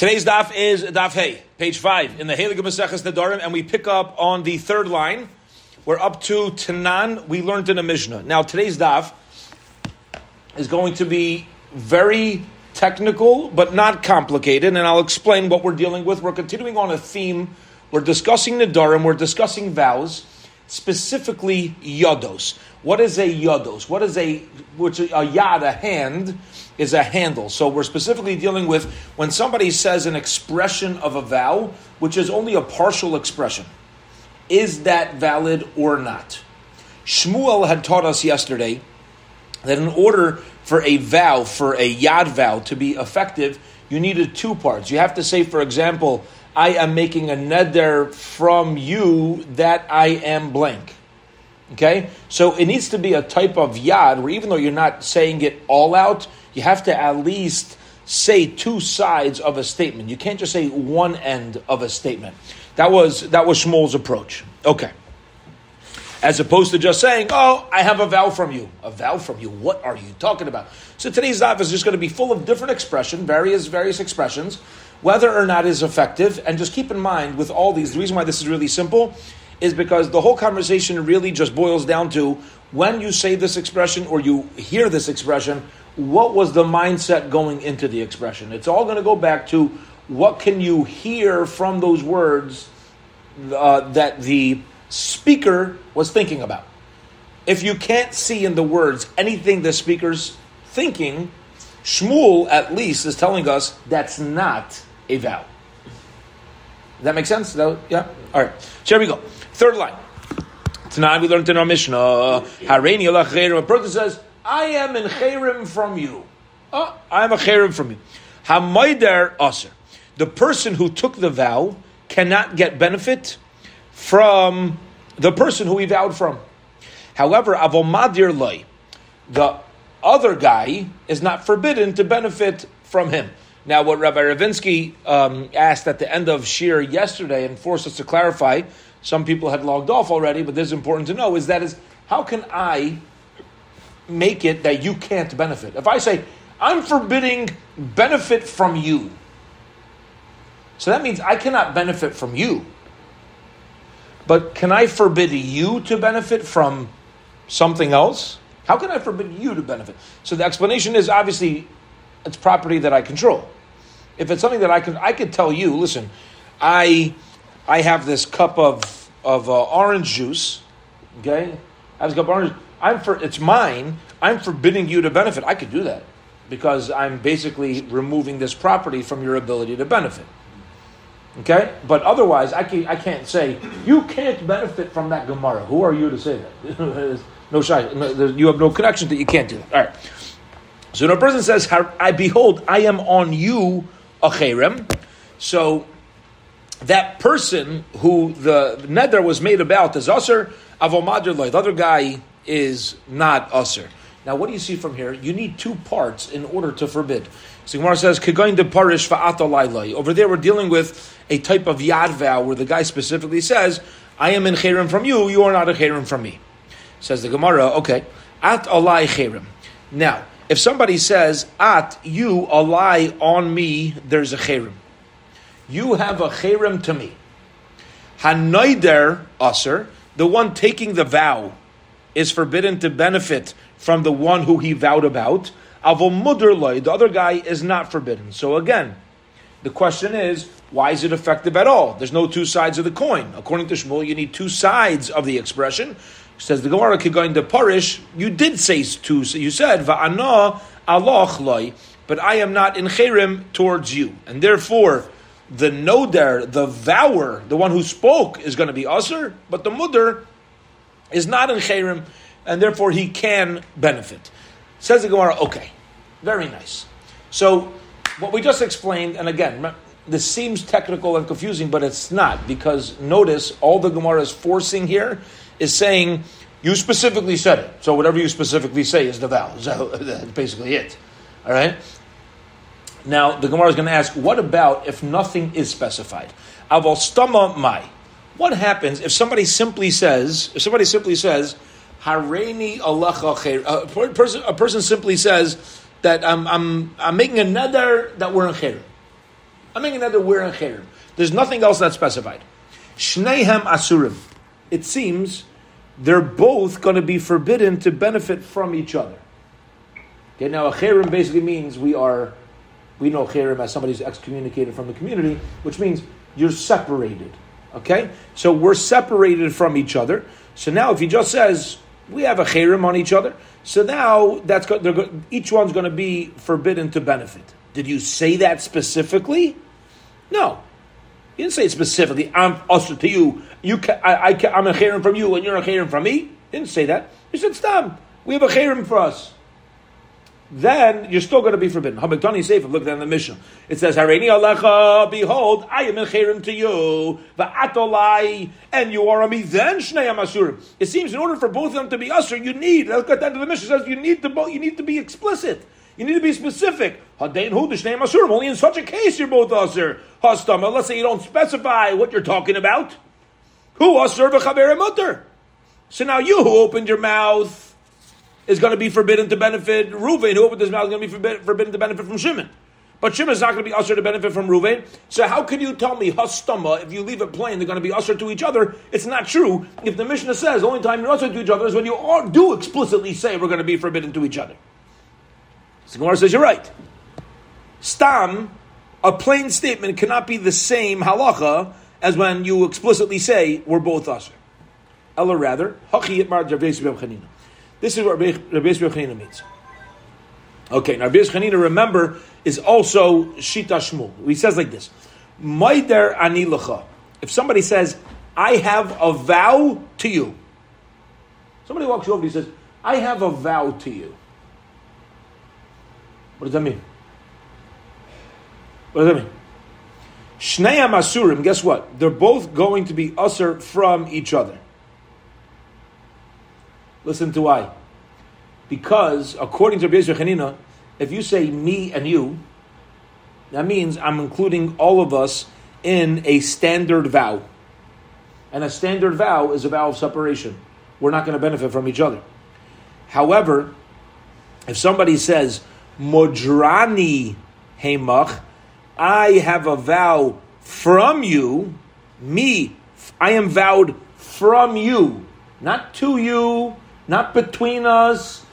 Today's daf is daf hey, page five in the Heilige Maseches Nedarim, and we pick up on the third line. We're up to Tanan. We learned in a Mishnah. Now today's daf is going to be very technical, but not complicated, and I'll explain what we're dealing with. We're continuing on a theme. We're discussing Nedarim. We're discussing vows, specifically yodos. What is a yodos? What is a which a yad, a hand, is a handle. So we're specifically dealing with when somebody says an expression of a vow, which is only a partial expression. Is that valid or not? Shmuel had taught us yesterday that in order for a vow, for a yad vow to be effective, you needed two parts. You have to say, for example, I am making a neder from you that I am blank. Okay? So it needs to be a type of yad where even though you're not saying it all out, you have to at least say two sides of a statement. You can't just say one end of a statement. That was that was Shmuel's approach. Okay. As opposed to just saying, "Oh, I have a vow from you." A vow from you. What are you talking about? So today's daf is just going to be full of different expression, various various expressions, whether or not is effective. And just keep in mind with all these, the reason why this is really simple is because the whole conversation really just boils down to when you say this expression or you hear this expression, what was the mindset going into the expression? It's all going to go back to what can you hear from those words uh, that the speaker was thinking about. If you can't see in the words anything the speaker's thinking, Shmuel at least is telling us that's not a vow. That make sense? That, yeah? All right. So here we go. Third line. Tonight we learned in our Mishnah, Hareini A person says, I am in Cherim from you. Oh, I am a Cherim from you. Hamayder Aser. The person who took the vow cannot get benefit from the person who he vowed from. However, Avomadir Loi, the other guy is not forbidden to benefit from him. Now, what Rabbi Ravinsky um, asked at the end of Shir yesterday and forced us to clarify, some people had logged off already, but this is important to know, is that is how can I make it that you can't benefit? If I say, I'm forbidding benefit from you, so that means I cannot benefit from you. But can I forbid you to benefit from something else? How can I forbid you to benefit? So the explanation is obviously it's property that I control. If it's something that I can, I could tell you, listen, I, I have this cup of of uh, orange juice. Okay, I have this cup of orange. I'm for it's mine. I'm forbidding you to benefit. I could do that because I'm basically removing this property from your ability to benefit. Okay, but otherwise, I can't, I can't say you can't benefit from that Gemara. Who are you to say that? no shy. You have no connection that you can't do that. All right. So when a person says, "I behold, I am on you a cherem," so that person who the neder was made about is usher avomadir loy. The other guy is not usher. Now, what do you see from here? You need two parts in order to forbid. So Gemara says, "Kegoin de parish Over there, we're dealing with a type of yad vow where the guy specifically says, "I am in cherem from you. You are not a cherem from me." Says the Gemara, "Okay, at alai cherem." Now, if somebody says, At you, a lie on me, there's a cherem. You have a cherem to me. Hanoider aser, the one taking the vow, is forbidden to benefit from the one who he vowed about. Avomudrloi, the other guy is not forbidden. So again, the question is, why is it effective at all? There's no two sides of the coin. According to Shmuel, you need two sides of the expression. Says the Gemara, going to Parish, you did say two, you said, Va'ana aloch loy, but I am not in cherim towards you. And therefore, the noder, the vower, the one who spoke, is going to be usher, but the mudder is not in cherim, and therefore he can benefit. Says the Gemara, okay, very nice. So, what we just explained, and again, this seems technical and confusing, but it's not, because notice all the Gemara is forcing here is saying, you specifically said it. So whatever you specifically say is the vow. So that's basically it. All right? Now, the Gemara is going to ask, what about if nothing is specified? Aval stama mai. What happens if somebody simply says, if somebody simply says, Hareini khair, a person, a person simply says that I'm, I'm, I'm making a neder that we're in khair. I'm making that we're in Cherem. There's nothing else that's specified. Shneihem Asurim. It seems they're both going to be forbidden to benefit from each other. Okay, now a Cherem basically means we are, we know Cherem as somebody who's excommunicated from the community, which means you're separated. Okay? So we're separated from each other. So now if he just says, we have a Cherem on each other, so now that's go, each one's going to be forbidden to benefit. Did you say that specifically? No. You didn't say it specifically. I'm usher to you. You, ca- I, I, I'm a cherim from you, and you're a cherim from me. You didn't say that. You said stam. We have a cherim for us. Then you're still going to be forbidden. Habaktani Sefer, look at the Mishnah. It says, Hareini Alecha, behold, I am a cherim to you, va'atolai, and you are a me. Then shnei amasurim. It seems in order for both of them to be usher, you need. Look at that. To the Mishnah says you need to. You need to be explicit. You need to be specific. Hadain Hudish Name Asurim. Only in such a case you're both. Hastama. Let's say you don't specify what you're talking about. Who usher v'chaver mutter? So now you who opened your mouth is going to be forbidden to benefit Reuven. Who opened his mouth is going to be forbidden, forbidden to benefit from Shimon. But Shimon is not going to be usher to benefit from Reuven. So how can you tell me hastama if you leave it plain they're going to be usher to each other? It's not true. If the Mishnah says the only time you're usher to each other is when you do explicitly say we're going to be forbidden to each other. So Gemara says you're right. Stam, a plain statement cannot be the same halacha as when you explicitly say we're both usher. Ella rather, This is what Rabbi Chanina means. Okay, now Rabbi Chanina, remember, is also Shita Shmuel. He says like this: Maider anilacha. If somebody says, "I have a vow to you," somebody walks you over, and he says, "I have a vow to you." What does that mean? What does that mean? Shnei Masurim, guess what? They're both going to be usher from each other. Listen to why. Because, according to Rabbi Hanina, if you say me and you, that means I'm including all of us in a standard vow. And a standard vow is a vow of separation. We're not going to benefit from each other. However, if somebody says, Modrani Hemach, I have a vow from you, me, I am vowed from you, not to you, not between us,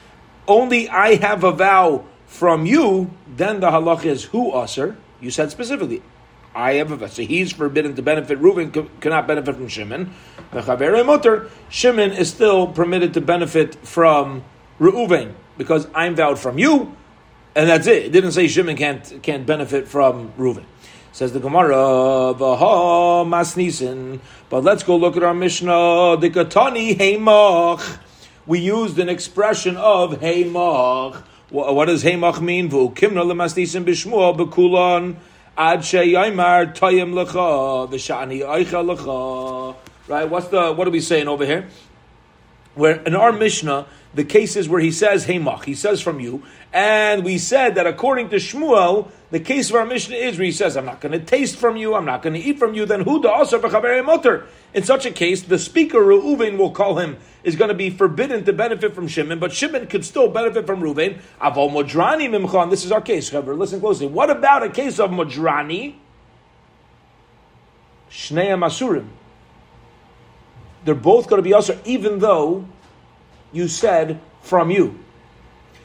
only I have a vow from you, then the halach is who usher? You said specifically, I have a vow. So he's forbidden to benefit. Reuven cannot benefit from Shimon. The Shimon is still permitted to benefit from Reuven because I'm vowed from you and that's it. It didn't say Shimon can't can't benefit from Reuven. Says the Gemara, Masnisin. But let's go look at our Mishnah. The Katani. We used an expression of Heimach. What does Heimach mean? V'ukimna lemasnisin b'shmua b'kulon ad sheyaymar toyim lecha v'shani oicha lecha. Right? What's the? What are we saying over here? Where in our Mishnah the cases where he says Heimach, he says from you, and we said that according to Shmuel, the case of our Mishnah is where he says, I'm not going to taste from you, I'm not going to eat from you, then who also mutter? In such a case, the speaker, Reuven, will call him, is going to be forbidden to benefit from Shimon, but Shimon could still benefit from Reuven. Avol Modrani Mimchan, this is our case, Chaver. Listen closely. What about a case of Modrani? Shnei Masurim. They're both going to be also, even though you said from you.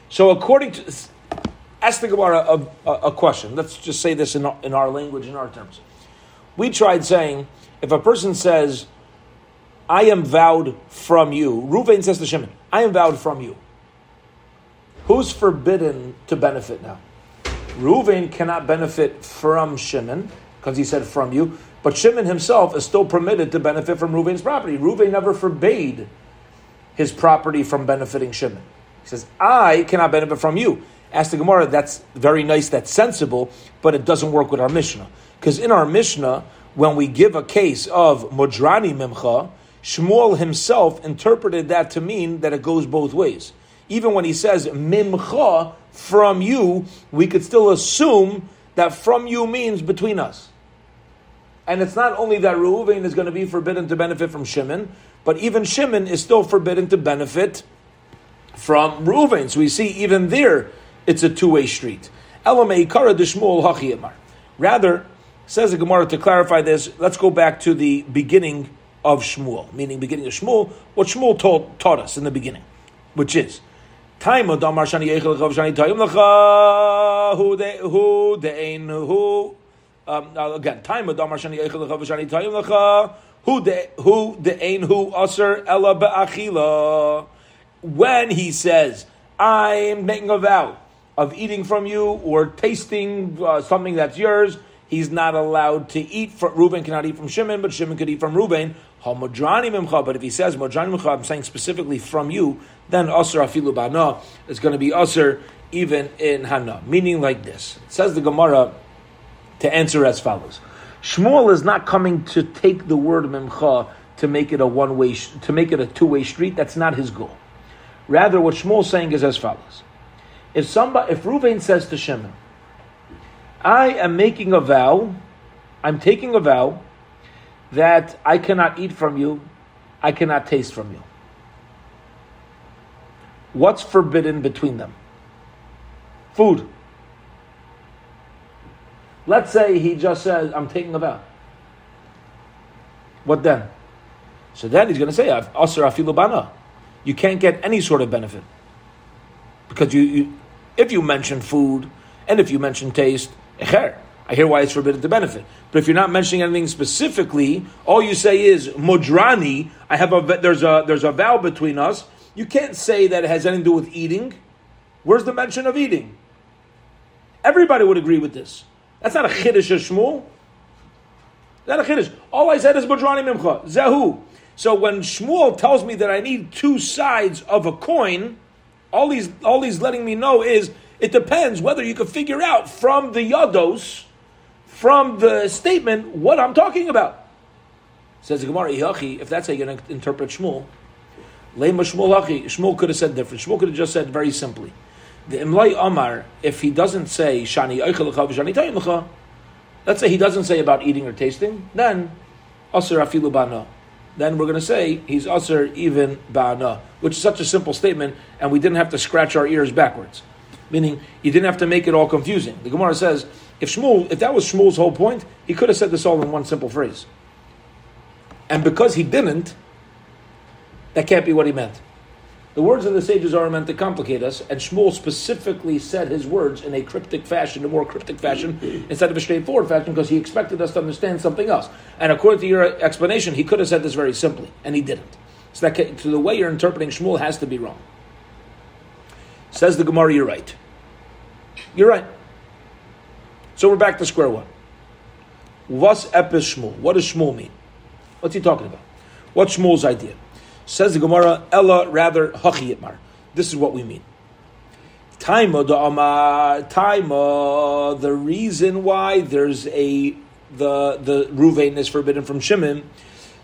So according to, ask the Gemara a, a, a, question. Let's just say this in our, in our language, in our terms. We tried saying, if a person says, I am vowed from you, Ruvain says to Shimon, I am vowed from you. Who's forbidden to benefit now? Ruvain cannot benefit from Shimon, because he said from you, but Shimon himself is still permitted to benefit from Ruvain's property. Ruvain never forbade his property from benefiting Shimon. He says, I cannot benefit from you. Ask the Gemara, that's very nice, that's sensible, but it doesn't work with our Mishnah. Because in our Mishnah, when we give a case of Modrani Mimcha, Shmuel himself interpreted that to mean that it goes both ways. Even when he says Mimcha, from you, we could still assume that from you means between us. And it's not only that Reuven is going to be forbidden to benefit from Shimon, but even Shimon is still forbidden to benefit from Reuven. So we see even there, it's a two-way street. Rather, Says the Gemara to clarify this. Let's go back to the beginning of Shmuel, meaning beginning of Shmuel. What Shmuel taught, taught us in the beginning, which is time of Damar Shani Yechel Chav Shani Tayim Lecha Who de Who de Ein Who. Um, again, time of Damar Shani Yechel Chav Shani Tayim Lecha Who de Who de Ein Who Aser Ella Be'achila. When he says, "I am making a vow." Of eating from you or tasting uh, something that's yours, he's not allowed to eat. From, Reuben cannot eat from Shimon, but Shimon could eat from Reuben. But if he says Modrani Mimcha, I'm saying specifically from you, then Aser Afilu Bana is going to be Aser even in Hana. Meaning like this. It says the Gemara to answer as follows. Shmuel is not coming to take the word Mimcha to make it a one way, to make it a two way street. That's not his goal. Rather, what Shmuel is saying is as follows. If somebody, if Reuven says to Shimon, I am making a vow, I'm taking a vow that I cannot eat from you, I cannot taste from you. What's forbidden between them? Food. Let's say he just says, I'm taking a vow. What then? So then he's going to say, Asr afilubana. You can't get any sort of benefit. Because you, you, if you mention food and if you mention taste, echer. I hear why it's forbidden to benefit. But if you're not mentioning anything specifically, all you say is modrani. I have a there's a there's a vow between us. You can't say that it has anything to do with eating. Where's the mention of eating? Everybody would agree with this. That's not a chiddush of Shmuel. Not a chiddush. All I said is modrani mimcha zehu. So when Shmuel tells me that I need two sides of a coin, all he's all he's letting me know is it depends whether you can figure out from the yados from the statement what I'm talking about. Says the Gemara, if that's how you're going to interpret Shmuel, Lema Shmuel Shmuel could have said different. Shmuel could have just said very simply. The Imlay Amar, if he doesn't say Shani Shani Tayim let's say he doesn't say about eating or tasting, then Asr Afilu Bana. Then we're going to say he's Asr even Bana, which is such a simple statement, and we didn't have to scratch our ears backwards. Meaning, you didn't have to make it all confusing. The Gemara says, if Shmuel, if that was Shmuel's whole point, he could have said this all in one simple phrase. And because he didn't, that can't be what he meant. The words of the sages are meant to complicate us, and Shmuel specifically said his words in a cryptic fashion, a more cryptic fashion, instead of a straightforward fashion, because he expected us to understand something else. And according to your explanation, he could have said this very simply, and he didn't. So that so the way you're interpreting Shmuel has to be wrong. Says the Gemara, you're right. You're right. So we're back to square one. What's epis Shmuel? What does Shmuel mean? What's he talking about? What's Shmuel's idea? Says the Gemara, Ella rather hachi yitmar. This is what we mean. Taima da'ama, taima, the reason why there's a, the, the Ruvain is forbidden from Shimon,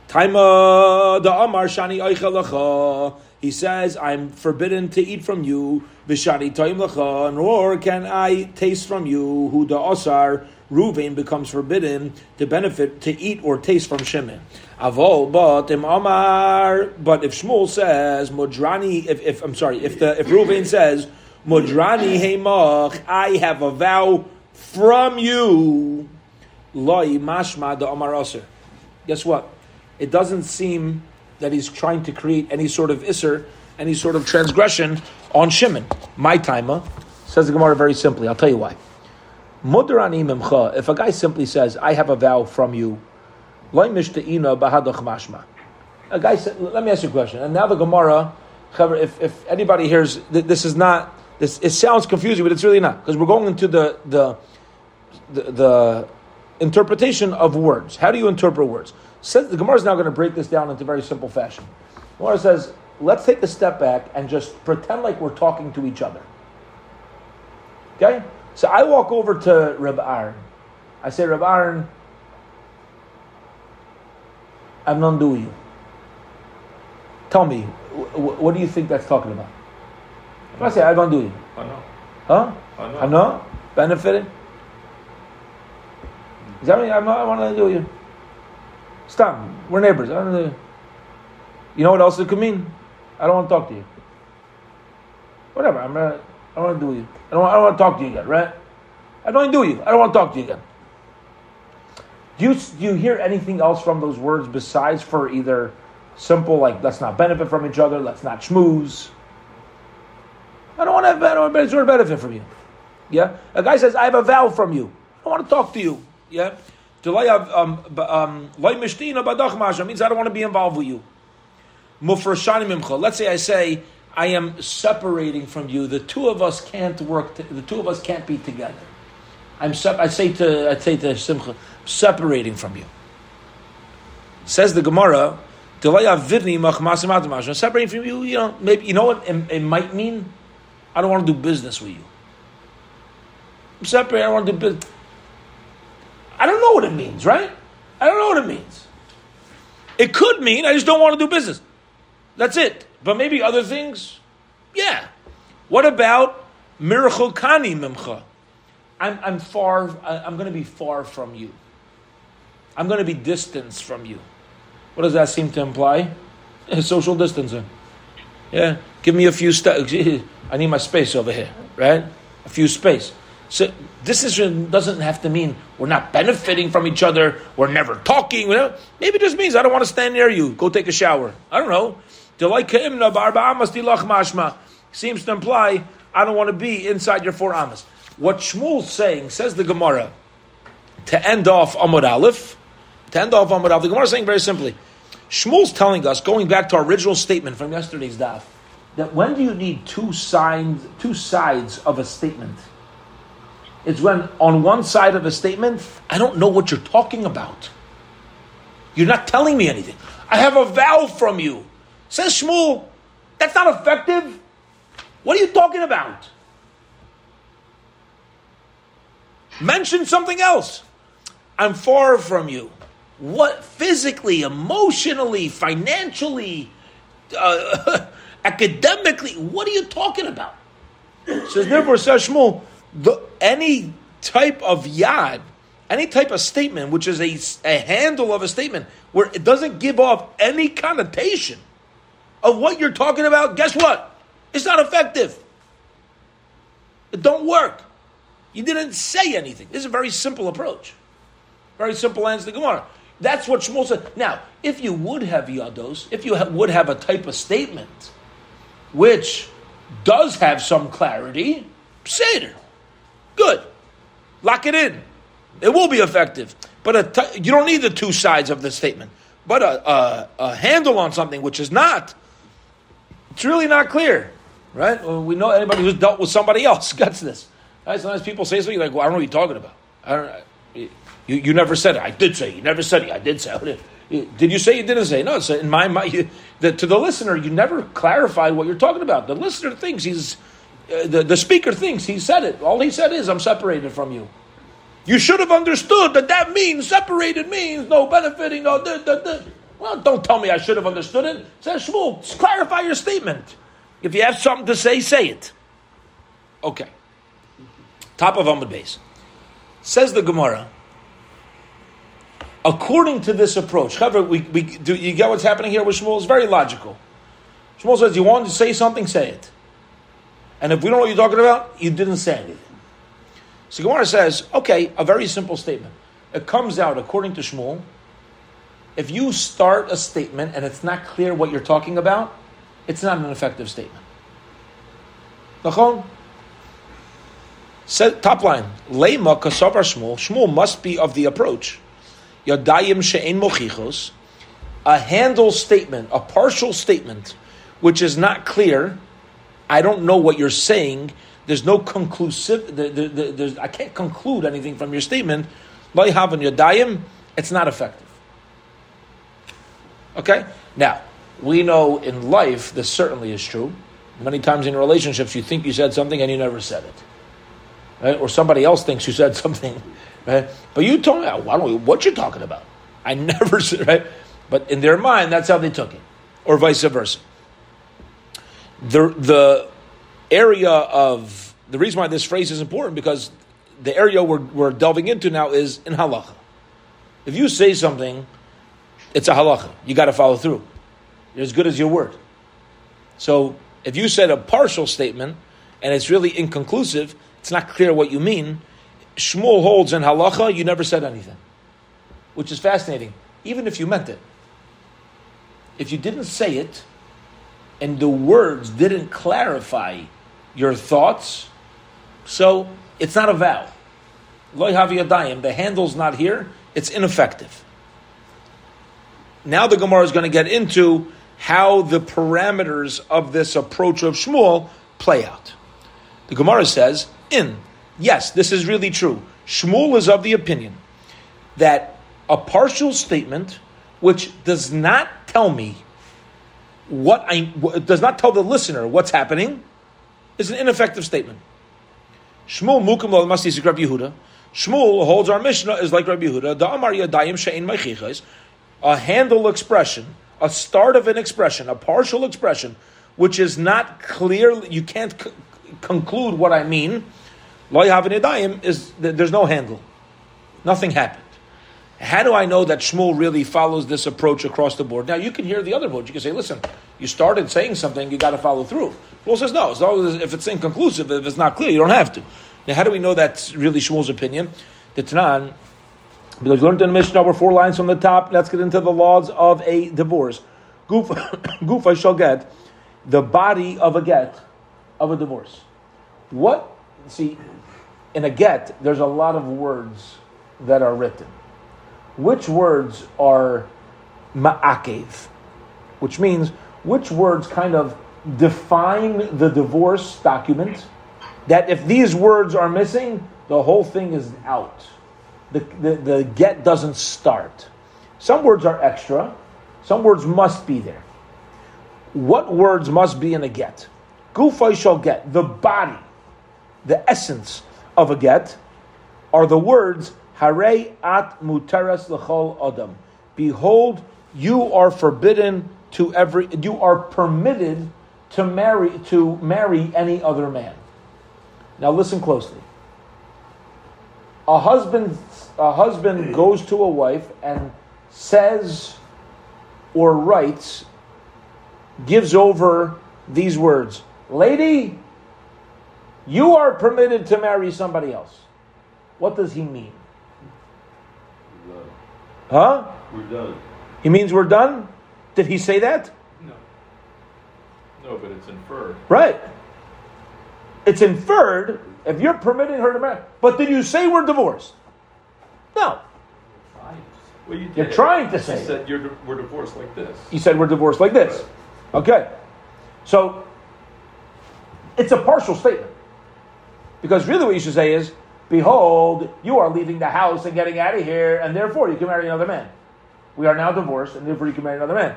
taima da'amar shani eichalacha, he says, I'm forbidden to eat from you, b'shani toim lecha, nor can I taste from you, who the osar, Ruvain becomes forbidden to benefit, to eat or taste from Shimon. Avol, but im but if Shmuel says, Modrani, if, if I'm sorry, if the if Ruvain says, Modrani heimach, I have a vow from you, Loi mashma the Amar Aser. Guess what? It doesn't seem that he's trying to create any sort of isser, any sort of transgression on Shimon. My timer says the Gemara very simply. I'll tell you why. If a guy simply says, "I have a vow from you," mashma. A guy said, "Let me ask you a question." And now the Gemara, if, if anybody hears, this is not. This it sounds confusing, but it's really not because we're going into the the the, the interpretation of words. How do you interpret words? Says, the Gemara is now going to break this down into very simple fashion. Gemara says, let's take a step back and just pretend like we're talking to each other. Okay? So I walk over to Reb Aaron. I say, Reb Aaron, I'm not doing you. Tell me, what do you think that's talking about? If I say, I don't do you. I know. Huh? I know. Benefited? Is that mean I'm not, I want to do you? Stop. We're neighbors. I don't know. You know what else it could mean? I don't want to talk to you. Whatever. I'm not, I don't want to do you. I don't, I don't want to talk to you again, right? I don't want to do you. I don't want to talk to you again. Do you, do you hear anything else from those words besides for either simple, like let's not benefit from each other, let's not schmooze? I don't want to have I don't want to benefit from you. Yeah? A guy says, I have a vow from you. I don't want to talk to you. Yeah? To lay Um, um, means I don't want to be involved with you. Let's say I say, I am separating from you. The two of us can't work. To, the two of us can't be together. I'm. I say to. I say to Simcha, separating from you. Says the Gemara, separating from you. You know, maybe you know what it, it might mean. I don't want to do business with you. I'm separating. I don't want to do business. I don't know what it means, right? I don't know what it means. It could mean I just don't want to do business. That's it. But maybe other things? Yeah. What about Mirchokani Mimcha? I'm, I'm far, I'm going to be far from you. I'm going to be distanced from you. What does that seem to imply? Social distancing. Yeah. Give me a few steps. I need my space over here, right? A few space. So decision doesn't have to mean we're not benefiting from each other, we're never talking. Maybe it just means I don't want to stand near you. Go take a shower. I don't know. Seems to imply I don't want to be inside your four amas. What Shmuel's saying, says the Gemara, to end off Amud Aleph, to end off Amud Aleph, the Gemara saying very simply, Shmuel's telling us, going back to our original statement from yesterday's daf, that when do you need two sides, two sides of a statement? It's when on one side of a statement, I don't know what you're talking about. You're not telling me anything. I have a vow from you. Says Shmuel, that's not effective. What are you talking about? Mention something else. I'm far from you. What physically, emotionally, financially, uh, academically, what are you talking about? Says therefore, says Shmuel, the, any type of yad, any type of statement, which is a, a handle of a statement, where it doesn't give off any connotation of what you're talking about, guess what? It's not effective. It don't work. You didn't say anything. This is a very simple approach. Very simple answer to Gemara. That's what Shmuel said. Now, if you would have yados, if you ha- would have a type of statement which does have some clarity, say it. Good. Lock it in. It will be effective. But you don't need the two sides of the statement. But a, a, a handle on something which is not, it's really not clear, right? Well, we know anybody who's dealt with somebody else gets this. Right? Sometimes people say something like, "Well, I don't know what you're talking about." I don't. You, you never said it. I did say. It. You never said it. I did say. It. Did you say you didn't say? No. It's in my mind. The, to the listener, you never clarified what you're talking about. The listener thinks he's. Uh, the, the speaker thinks he said it. All he said is, "I'm separated from you." You should have understood that that means separated means no benefiting. No. Duh. Well, don't tell me I should have understood it. Says Shmuel, clarify your statement. If you have something to say, say it. Okay. Top of Amud Beis. Says the Gemara. According to this approach, however, we, we, do you get what's happening here with Shmuel? It's very logical. Shmuel says, You want to say something, say it. And if we don't know what you're talking about, you didn't say anything. So Gemara says, Okay, a very simple statement. It comes out, according to Shmuel, if you start a statement and it's not clear what you're talking about, it's not an effective statement. Nachon? top line, Lema kasavar Shmuel, Shmuel must be of the approach. Yadayim she'en mochichos, a handle statement, a partial statement, which is not clear. I don't know what you're saying. There's no conclusive. There, there, I can't conclude anything from your statement. Lo Yadayim, it's not effective. Okay? Now, we know in life this certainly is true. Many times in relationships, you think you said something and you never said it. Right? Or somebody else thinks you said something. Right? But you told me, oh, I don't know what you're talking about. I never said, right? But in their mind, that's how they took it. Or vice versa. The, the area of, the reason why this phrase is important because the area we're, we're delving into now is in halacha. If you say something it's a halacha. You got to follow through. You're as good as your word. So if you said a partial statement and it's really inconclusive, it's not clear what you mean. Shmuel holds in halacha, you never said anything. which is fascinating, even if you meant it. If you didn't say it, and the words didn't clarify your thoughts, so it's not a vow. Loy haviyadayim, the handle's not here, it's ineffective. Now the Gemara is going to get into how the parameters of this approach of Shmuel play out. The Gemara says, in, yes, this is really true. Shmuel is of the opinion that a partial statement which does not tell me what I does not tell the listener what's happening is an ineffective statement. Shmuel mukim masti Rabbi Yehuda. Shmuel holds our Mishnah is like Rabbi Yehuda. The Amar Yadayim Shein Meichichas, a handle expression, a start of an expression, a partial expression, which is not clear. You can't c- conclude what I mean. Lo is there's no handle. Nothing happened. How do I know that Shmuel really follows this approach across the board? Now you can hear the other approach. You can say, "Listen, you started saying something, you got to follow through." Shmuel says, "No, as long as if it's inconclusive, if it's not clear, you don't have to." Now, how do we know that's really Shmuel's opinion? The Tanan, because we learned in Mishnah, we're four lines from the top. Let's get into the laws of a divorce. Gufa, I shall get the body of a get of a divorce. What? See, in a get, there's a lot of words that are written which words are ma'akev, which means which words kind of define the divorce document, that if these words are missing, the whole thing is out. The, the, the get doesn't start. Some words are extra, some words must be there. What words must be in a get? Gufay shall get, the body, the essence of a get, are the words Hare at muteres lechol adam. Behold, you are forbidden to every. You are permitted to marry to marry any other man. Now listen closely. A husband, a husband goes to a wife and says or writes, gives over these words, "Lady, you are permitted to marry somebody else." What does he mean? Huh? We're done. He means we're done? Did he say that? No. No, but it's inferred. Right. It's inferred if you're permitting her to marry. But did you say we're divorced? No. Well, you. You're trying to say You said you're, we're divorced like this. You said we're divorced like this. Okay. So it's a partial statement. Because really what you should say is, Behold, you are leaving the house and getting out of here, and therefore you can marry another man. We are now divorced, and therefore you can marry another man.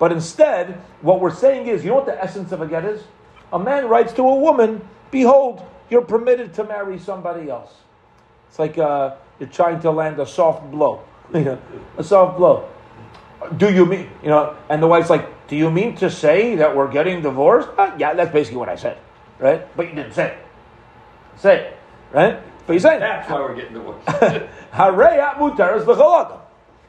But instead, what we're saying is, you know what the essence of a get is? A man writes to a woman, Behold, you're permitted to marry somebody else. It's like uh, you're trying to land a soft blow. You know, a soft blow. Do you mean, you know, and the wife's like, Do you mean to say that we're getting divorced? Uh, yeah, that's basically what I said, right? But you didn't say it. Say it, right? But you say That's why we're getting divorced. Harei muteres l'chol adam.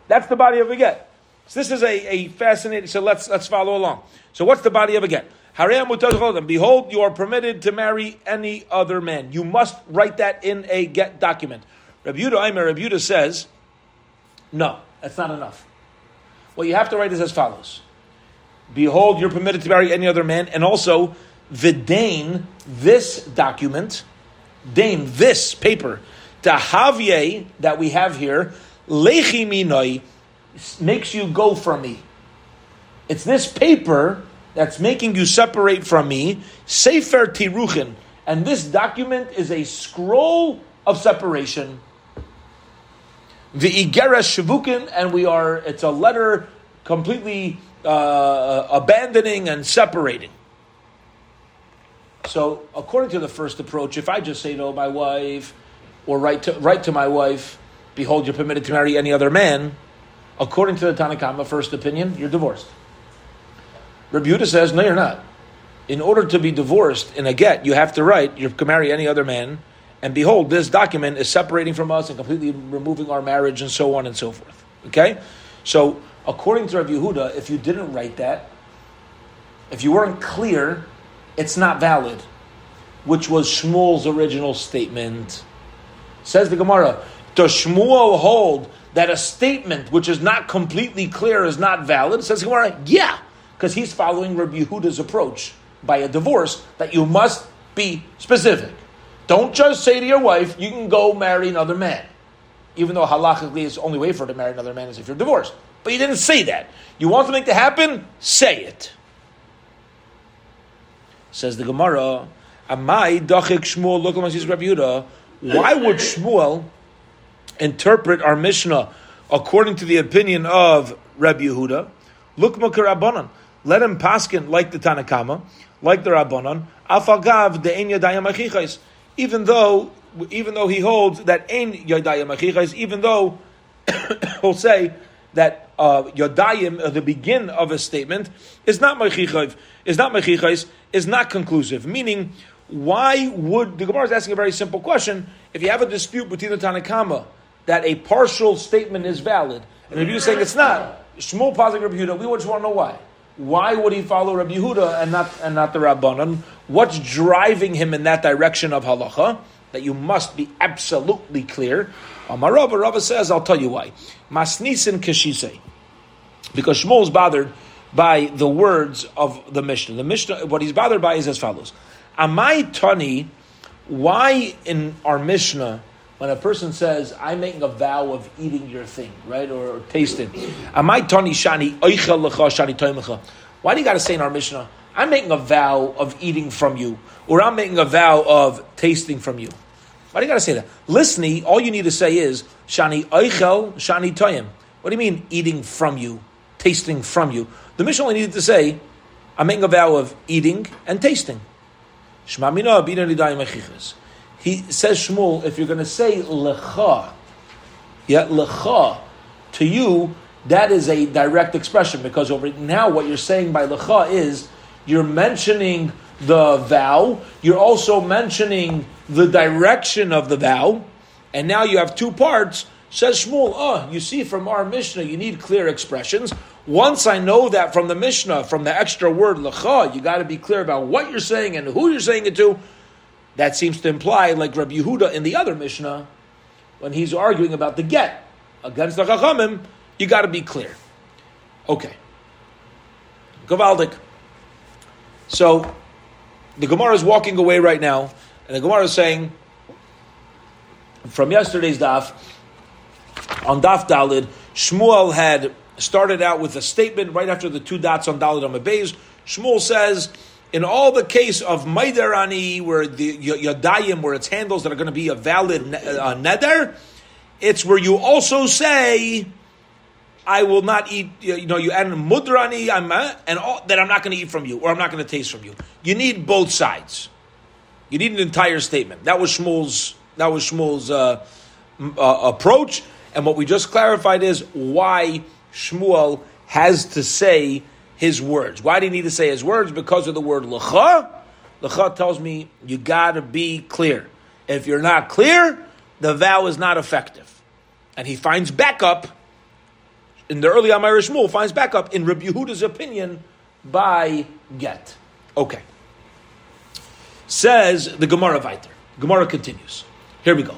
That's the body of a get. So this is a, a fascinating. So let's let's follow along. So what's the body of a get? Adam. Behold, you are permitted to marry any other man. You must write that in a get document. Rabbi Yehuda Aimer, Rabbi Yehuda says, no, that's not enough. What you have to write is as follows: Behold, you're permitted to marry any other man, and also vidain this document Dame, this paper, the havye that we have here, lechi minoi, makes you go from me. It's this paper that's making you separate from me, Sefer Tiruchin. And this document is a scroll of separation. The Igeres Shavukin, and we are, it's a letter completely uh, abandoning and separating. So, according to the first approach, if I just say to my wife, or write to, write to my wife, behold, you're permitted to marry any other man, according to the Tanakhama first opinion, you're divorced. Rabbi Yehuda says, no, you're not. In order to be divorced in a get, you have to write, you can marry any other man, and behold, this document is separating from us and completely removing our marriage and so on and so forth. Okay? So, according to Rabbi Yehuda, if you didn't write that, if you weren't clear, it's not valid, which was Shmuel's original statement. Says the Gemara, does Shmuel hold that a statement which is not completely clear is not valid? Says Gemara, yeah, because he's following Rabbi Yehuda's approach by a divorce that you must be specific. Don't just say to your wife, you can go marry another man. Even though halachically it's the only way for her to marry another man is if you're divorced. But you didn't say that. You want something to happen? Say it. Says the Gemara, Amai dachik Shmuel look Rabbi Yehuda. Why would Shmuel interpret our Mishnah according to the opinion of Rabbi Yehuda? Look Rabbanan. Let him paskin like the Tanakama, like the Rabbanan. Afagav de ein yadayim Even though, even though he holds that ein yadayim even though he'll say that uh, yodayim, uh, the begin of a statement, is not mechichayv, is not mechichayis, is not conclusive. Meaning, why would the Gemara is asking a very simple question? If you have a dispute between the Tanakama that a partial statement is valid, and if you're saying it's not, Shmuel Pazik Rabbi we just want to know why. Why would he follow Rabbi Yehuda and not and not the Rabbanan? What's driving him in that direction of halacha? That you must be absolutely clear. Amar Rabba, Rabba says, I'll tell you why. Masnisin kashise. Because Shmuel's bothered by the words of the Mishnah. The Mishnah, what he's bothered by is as follows. Amai Tani, why in our Mishnah, when a person says, I'm making a vow of eating your thing, right, or, or Toimecha. Why do you got to say in our Mishnah, I'm making a vow of eating from you, or I'm making a vow of tasting from you? Why do you got to say that? Listening, all you need to say is, Shani Oichel Shani Toyim. What do you mean, eating from you, tasting from you? The Mishnah only needed to say, I'm making a vow of eating and tasting. He says Shmuel, if you're going to say lecha, yeah, lecha, to you, that is a direct expression because over now what you're saying by lecha is you're mentioning the vow, you're also mentioning the direction of the vow, and now you have two parts. Says Shmuel, oh, you see from our Mishnah, you need clear expressions. Once I know that from the Mishnah, from the extra word lecha, you got to be clear about what you're saying and who you're saying it to. That seems to imply, like Rabbi Yehuda in the other Mishnah, when he's arguing about the get against the Chachamim, you got to be clear. Okay. Gavaldik. So, the Gemara is walking away right now, and the Gemara is saying, from yesterday's daf, on daf Dalid, Shmuel had started out with a statement right after the two dots on Dalit Amabeis. Shmuel says, in all the case of Maiderani, where the Yadayim, where it's handles that are going to be a valid uh, neder, it's where you also say, I will not eat, you know, you add mudrani, I'm, uh, and all, that I'm not going to eat from you, or I'm not going to taste from you. You need both sides. You need an entire statement. That was Shmuel's, that was Shmuel's uh, uh, approach, and what we just clarified is why Shmuel has to say his words. Why do you need to say his words? Because of the word lecha. Lecha tells me you got to be clear. If you're not clear, the vow is not effective. And he finds backup in the early Amir Shmuel finds backup in Rabbi Yehuda's opinion by get. Okay. Says the Gemara Viter. Gemara continues. Here we go.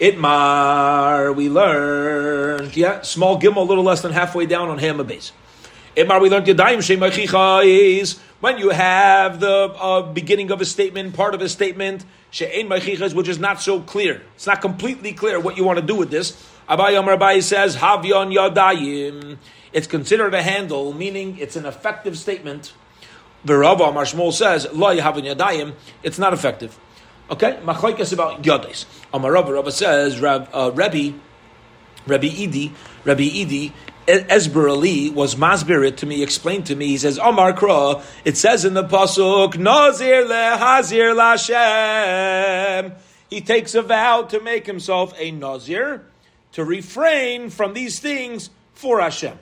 Itmar, we learned, yeah, small gimel, a little less than halfway down on Hama Itmar, we learned Yadayim Shemachicha is when you have the uh, beginning of a statement, part of a statement, She'ein Machichas, which is not so clear. It's not completely clear what you want to do with this. Abaye Amar Abaye says, Havyon Yadayim. It's considered a handle, meaning it's an effective statement. The Rav Amar Shmuel says, Lo Yahavyon Yadayim. It's not effective. Okay, machlekes about yodis. Amar Rabba says, Rab, uh, Rabbi, Rabbi Idi, Rabbi Idi, Esber Ali was masbirit to me, explained to me. He says, Omar Kra, it says in the pasuk, Nazir lehazir lashem. He takes a vow to make himself a nazir, to refrain from these things for Hashem.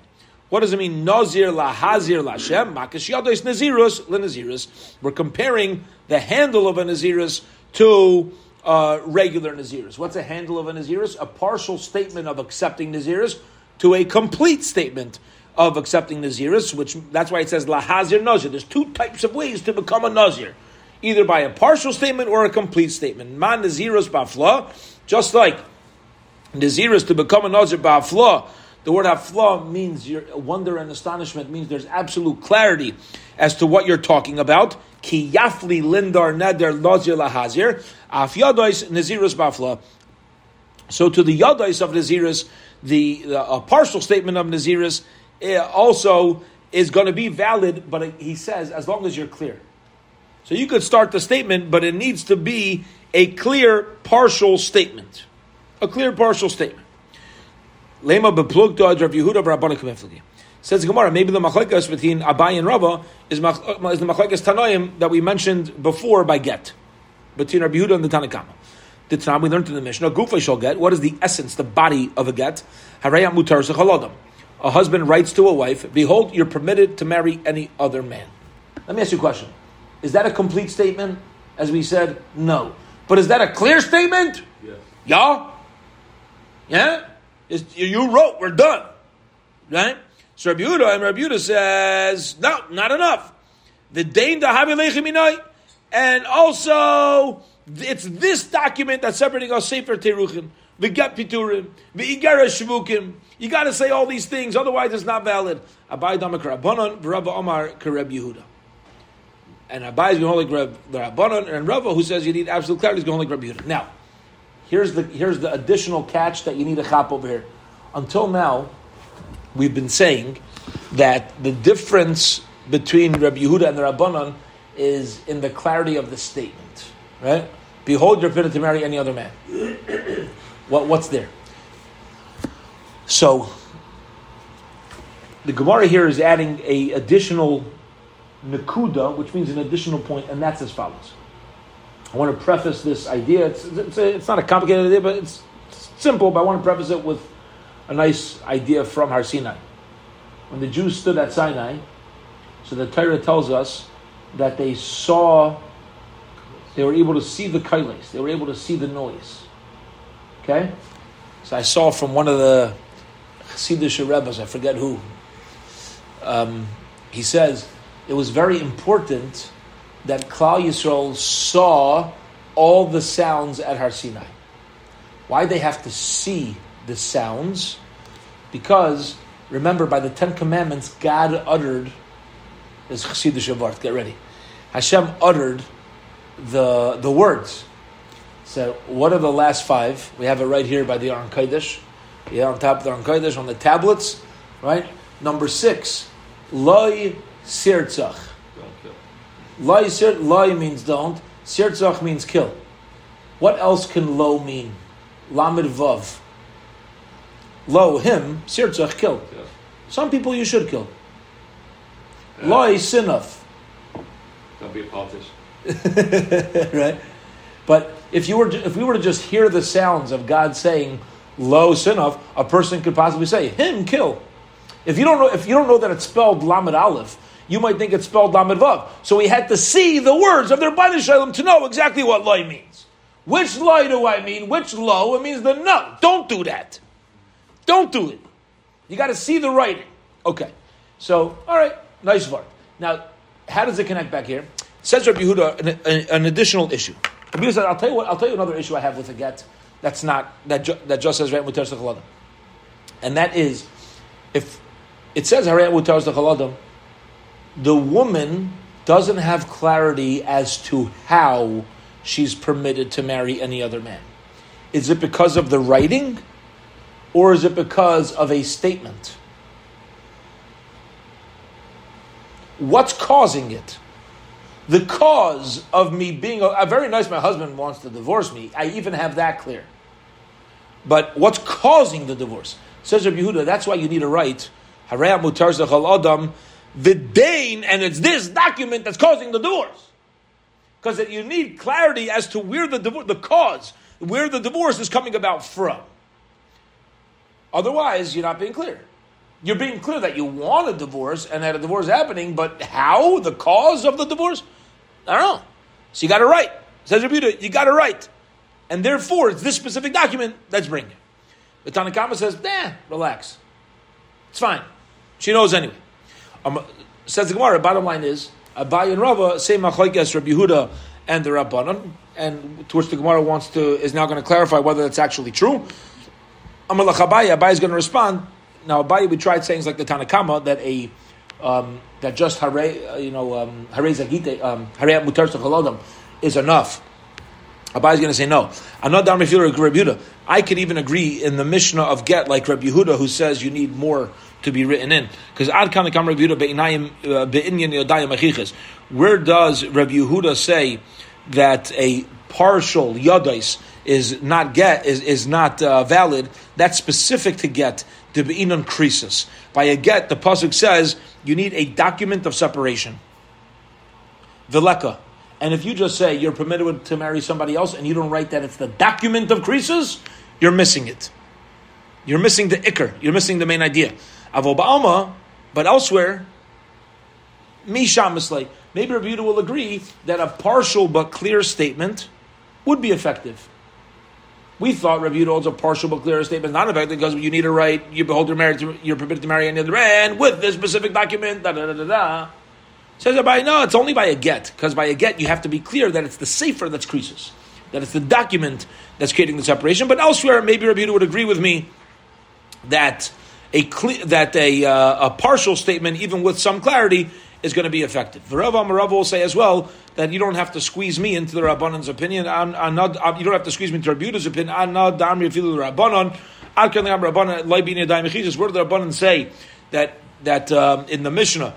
What does it mean? Nazir lahazir lashem. Makash yados nazirus lenazirus. We're comparing the handle of a nazirus to uh, regular Naziris. What's a handle of a Naziris? A partial statement of accepting Naziris to a complete statement of accepting Naziris, which that's why it says Lahazir Nazir. There's two types of ways to become a Nazir. Either by a partial statement or a complete statement. Man Naziros Bafla, just like Naziris to become a Nazir ba'afla. The word hafla means your wonder and astonishment means there's absolute clarity as to what you're talking about. Ki yafli lindar neder nazir lahazir. Af yadois nazirus ba'afla. So to the yadais of Naziris, the, the a partial statement of Naziris eh, also is going to be valid, but he says as long as you're clear. So you could start the statement, but it needs to be a clear partial statement. A clear partial statement. Lema beplugta Yehuda. Says Gemara, maybe the machlekes between Abaye and Rava is, mach, is the machlekes Tanoim that we mentioned before by get between Rabbi Yehuda and the Tanakama. The Tanam we learned in the Mishnah. Gufa shall get. What is the essence, the body of a get? Mutar sechalodam. A husband writes to a wife, "Behold, you're permitted to marry any other man." Let me ask you a question: Is that a complete statement? As we said, no. But is that a clear statement? Yes. Yeah. Yeah. It's, you wrote. We're done. Right. So Rabbi Yehuda and Rabbi Yehuda says, no, not enough. The dain da and also it's this document that's separating us Sefer Teruchim, V'get Piturim, V'igara Shvukim. You got to say all these things, otherwise it's not valid. Abaye Damak Rabbanon, V'Rabba Omar Kareb Yehuda. And Abaye is going to hold the Rabbanon, and Rava, who says you need absolute clarity, is going to Rabbi Yehuda. Now, here's the, here's the additional catch that you need to chop over here. Until now, we've been saying that the difference between Rabbi Yehuda and the Rabbanon is in the clarity of the statement. Right? Behold, you're permitted to marry any other man. what, what's there? So, the Gemara here is adding a additional nakuda, which means an additional point, and that's as follows. I want to preface this idea. It's, it's, a, it's not a complicated idea, but it's simple. But I want to preface it with a nice idea from Har Sinai. When the Jews stood at Sinai, so the Torah tells us that they saw they were able to see the kailes. They were able to see the noise. Okay? So I saw from one of the Chassidish Rebbes, I forget who, um, he says, it was very important that Klal Yisrael saw all the sounds at Har Sinai. Why they have to see the sounds? Because, remember, by the Ten Commandments, God uttered, this Chassidish Avart, get ready. Hashem uttered the the words. So, what are the last five? We have it right here by the Aron Kodesh. Yeah, on top of the Aron Kodesh, on the tablets, right? Number six, loy sirtzach. Loy sir, loy means don't. Sirtzach means kill. What else can lo mean? Lamed vav. Lo him sirtzach kill. Some people you should kill. Loy sinaf. Don't be a politician. right? But if you were to, if we were to just hear the sounds of God saying "lo sinov," a person could possibly say "him kill." If you don't know if you don't know that it's spelled lamed aleph, you might think it's spelled lamed vav. So we had to see the words of their Bani Shalom to know exactly what loy means. Which loy do I mean? Which lo? It means the no. Don't do that. Don't do it. You got to see the writing. Okay. So all right, nice word. Now, how does it connect back here? Says Rabbi Yehuda an, an, an additional issue. Rabbi Yehuda "I'll tell you what. I'll tell you another issue I have with a get. That's not that ju, that just says right mutar and that is if it says harayat mutar the woman doesn't have clarity as to how she's permitted to marry any other man. Is it because of the writing, or is it because of a statement? What's causing it? The cause of me being a, a, very nice my husband wants to divorce me. I even have that clear. But what's causing the divorce? Says Rabbi Yehuda that's why you need Harayam mutar adam vidain and it's this document that's causing the divorce. Because you need clarity as to where the divorce the cause where the divorce is coming about from. Otherwise you're not being clear. You're being clear that you want a divorce and that a divorce is happening, but how? The cause of the divorce? I don't know. So you got to write. Says Rebuta, you got to write. And therefore, it's this specific document that's bringing it. The Tanakama says, nah, relax. It's fine. She knows anyway. Um, says the Gemara, bottom line is, Abaye and Rava say Machlaikas Rabbi Yehuda and the Rabbanon, and to which the Gemara wants to, is now going to clarify whether that's actually true. Amar Abaye, Abaye is going to respond. Now Abaye, we tried saying like the Tanakama that a um, that just hare, uh, you know, um, hare zagite, um, hare mutar is enough. Abaye is going to say no. I'm not down Rabbi Yehuda. I could even agree in the Mishnah of Get, like Rabbi Yehuda, who says you need more to be written in. Because ad kam Rabbi Yehuda be'inyan yodayim achiches. Where does Rabbi Yehuda say that a partial yodais is not get is, is not uh, valid? That's specific to get the be'inon creases. By a get, the pasuk says you need a document of separation. Vileka. And if you just say you're permitted to marry somebody else and you don't write that it's the document of creases, you're missing it. You're missing the ikr. You're missing the main idea. Avobalma, but elsewhere, Mishamislay. Maybe Rabbi will agree that a partial but clear statement would be effective. We thought Rabbi Yehuda holds a partial but clear statement not effective because you need to write you behold your marriage you're permitted to marry any other man with this specific document. Da da da da da. Says by no, it's only by a get because by a get you have to be clear that it's the safer that's creases, that it's the document that's creating the separation. But elsewhere, maybe Rabbi would agree with me that a cle- that a, uh, a partial statement, even with some clarity, is going to be effective. V'Rav Amarav will say as well that you don't have to squeeze me into the Rabbanan's opinion. I'm, I'm not, I'm, you don't have to squeeze me into Rabbi Yehuda's opinion. I'm not damri afilu Rabbanon. Where did the Rabbanan say that that um, in the Mishnah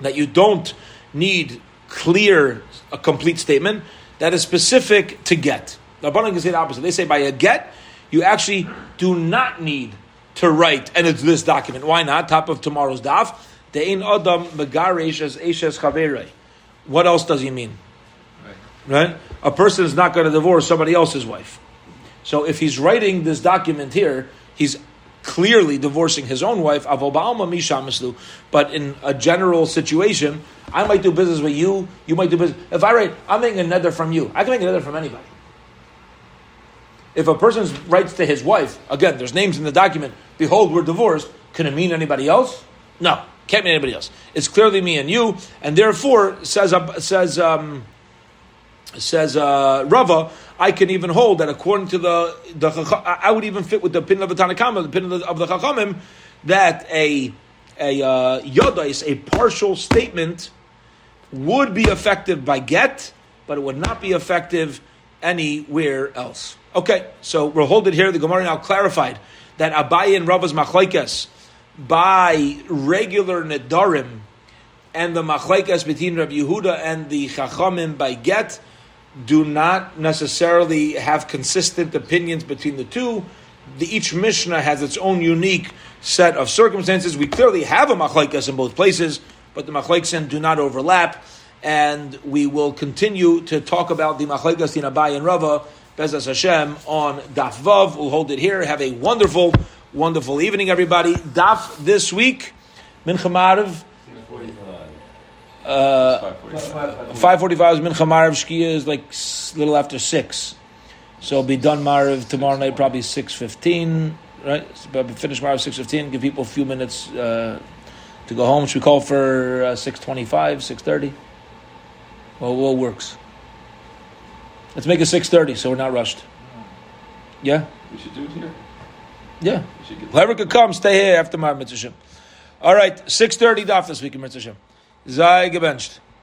that you don't need clear a complete statement that is specific to get? The Rabbanan can say the opposite. They say by a get you actually do not need to write, and it's this document. Why not? Top of tomorrow's daf. De'in adam megaresh as eshes chaverei. What else does he mean? Right. right? A person is not going to divorce somebody else's wife. So if he's writing this document here, he's clearly divorcing his own wife. But in a general situation, I might do business with you. You might do business. If I write, I'm making a nether from you. I can make a nether from anybody. If a person writes to his wife, again, there's names in the document. Behold, we're divorced. Can it mean anybody else? No. Can't mean anybody else. It's clearly me and you, and therefore says uh, says um, says uh, Rava. I can even hold that according to the the I would even fit with the opinion of the Tanakama, the opinion of the, of the Chachamim, that a a uh, yodais, a partial statement, would be effective by get, but it would not be effective anywhere else. Okay, so we'll hold it here. The Gemara now clarified that Abaye and Rava's machlaikas by regular nedarim and the machlekes between Rabbi Yehuda and the Chachamim by get do not necessarily have consistent opinions between the two. The, each Mishnah has its own unique set of circumstances. We clearly have a machlekes in both places, but the machlekes do not overlap. And we will continue to talk about the machlekes in Abaye and Rava, Bezas Hashem, on Daf Vav. We'll hold it here. Have a wonderful Wonderful evening, everybody. Daf this week, Mincha Mariv. Uh, 545 is Mincha. Shkia is like little after 6. So be done Mariv tomorrow night, probably 6.15, right? So finish Mariv 6.15, give people a few minutes uh, to go home. Should we call for uh, 6.25, 6.30? Well, what works? Let's make it 6.30 so we're not rushed. Yeah? We should do it here. Yeah. Whoever could come, stay here after my mitzvah. All right, 6.30 daf this week in mitzvah. Zai gebenched.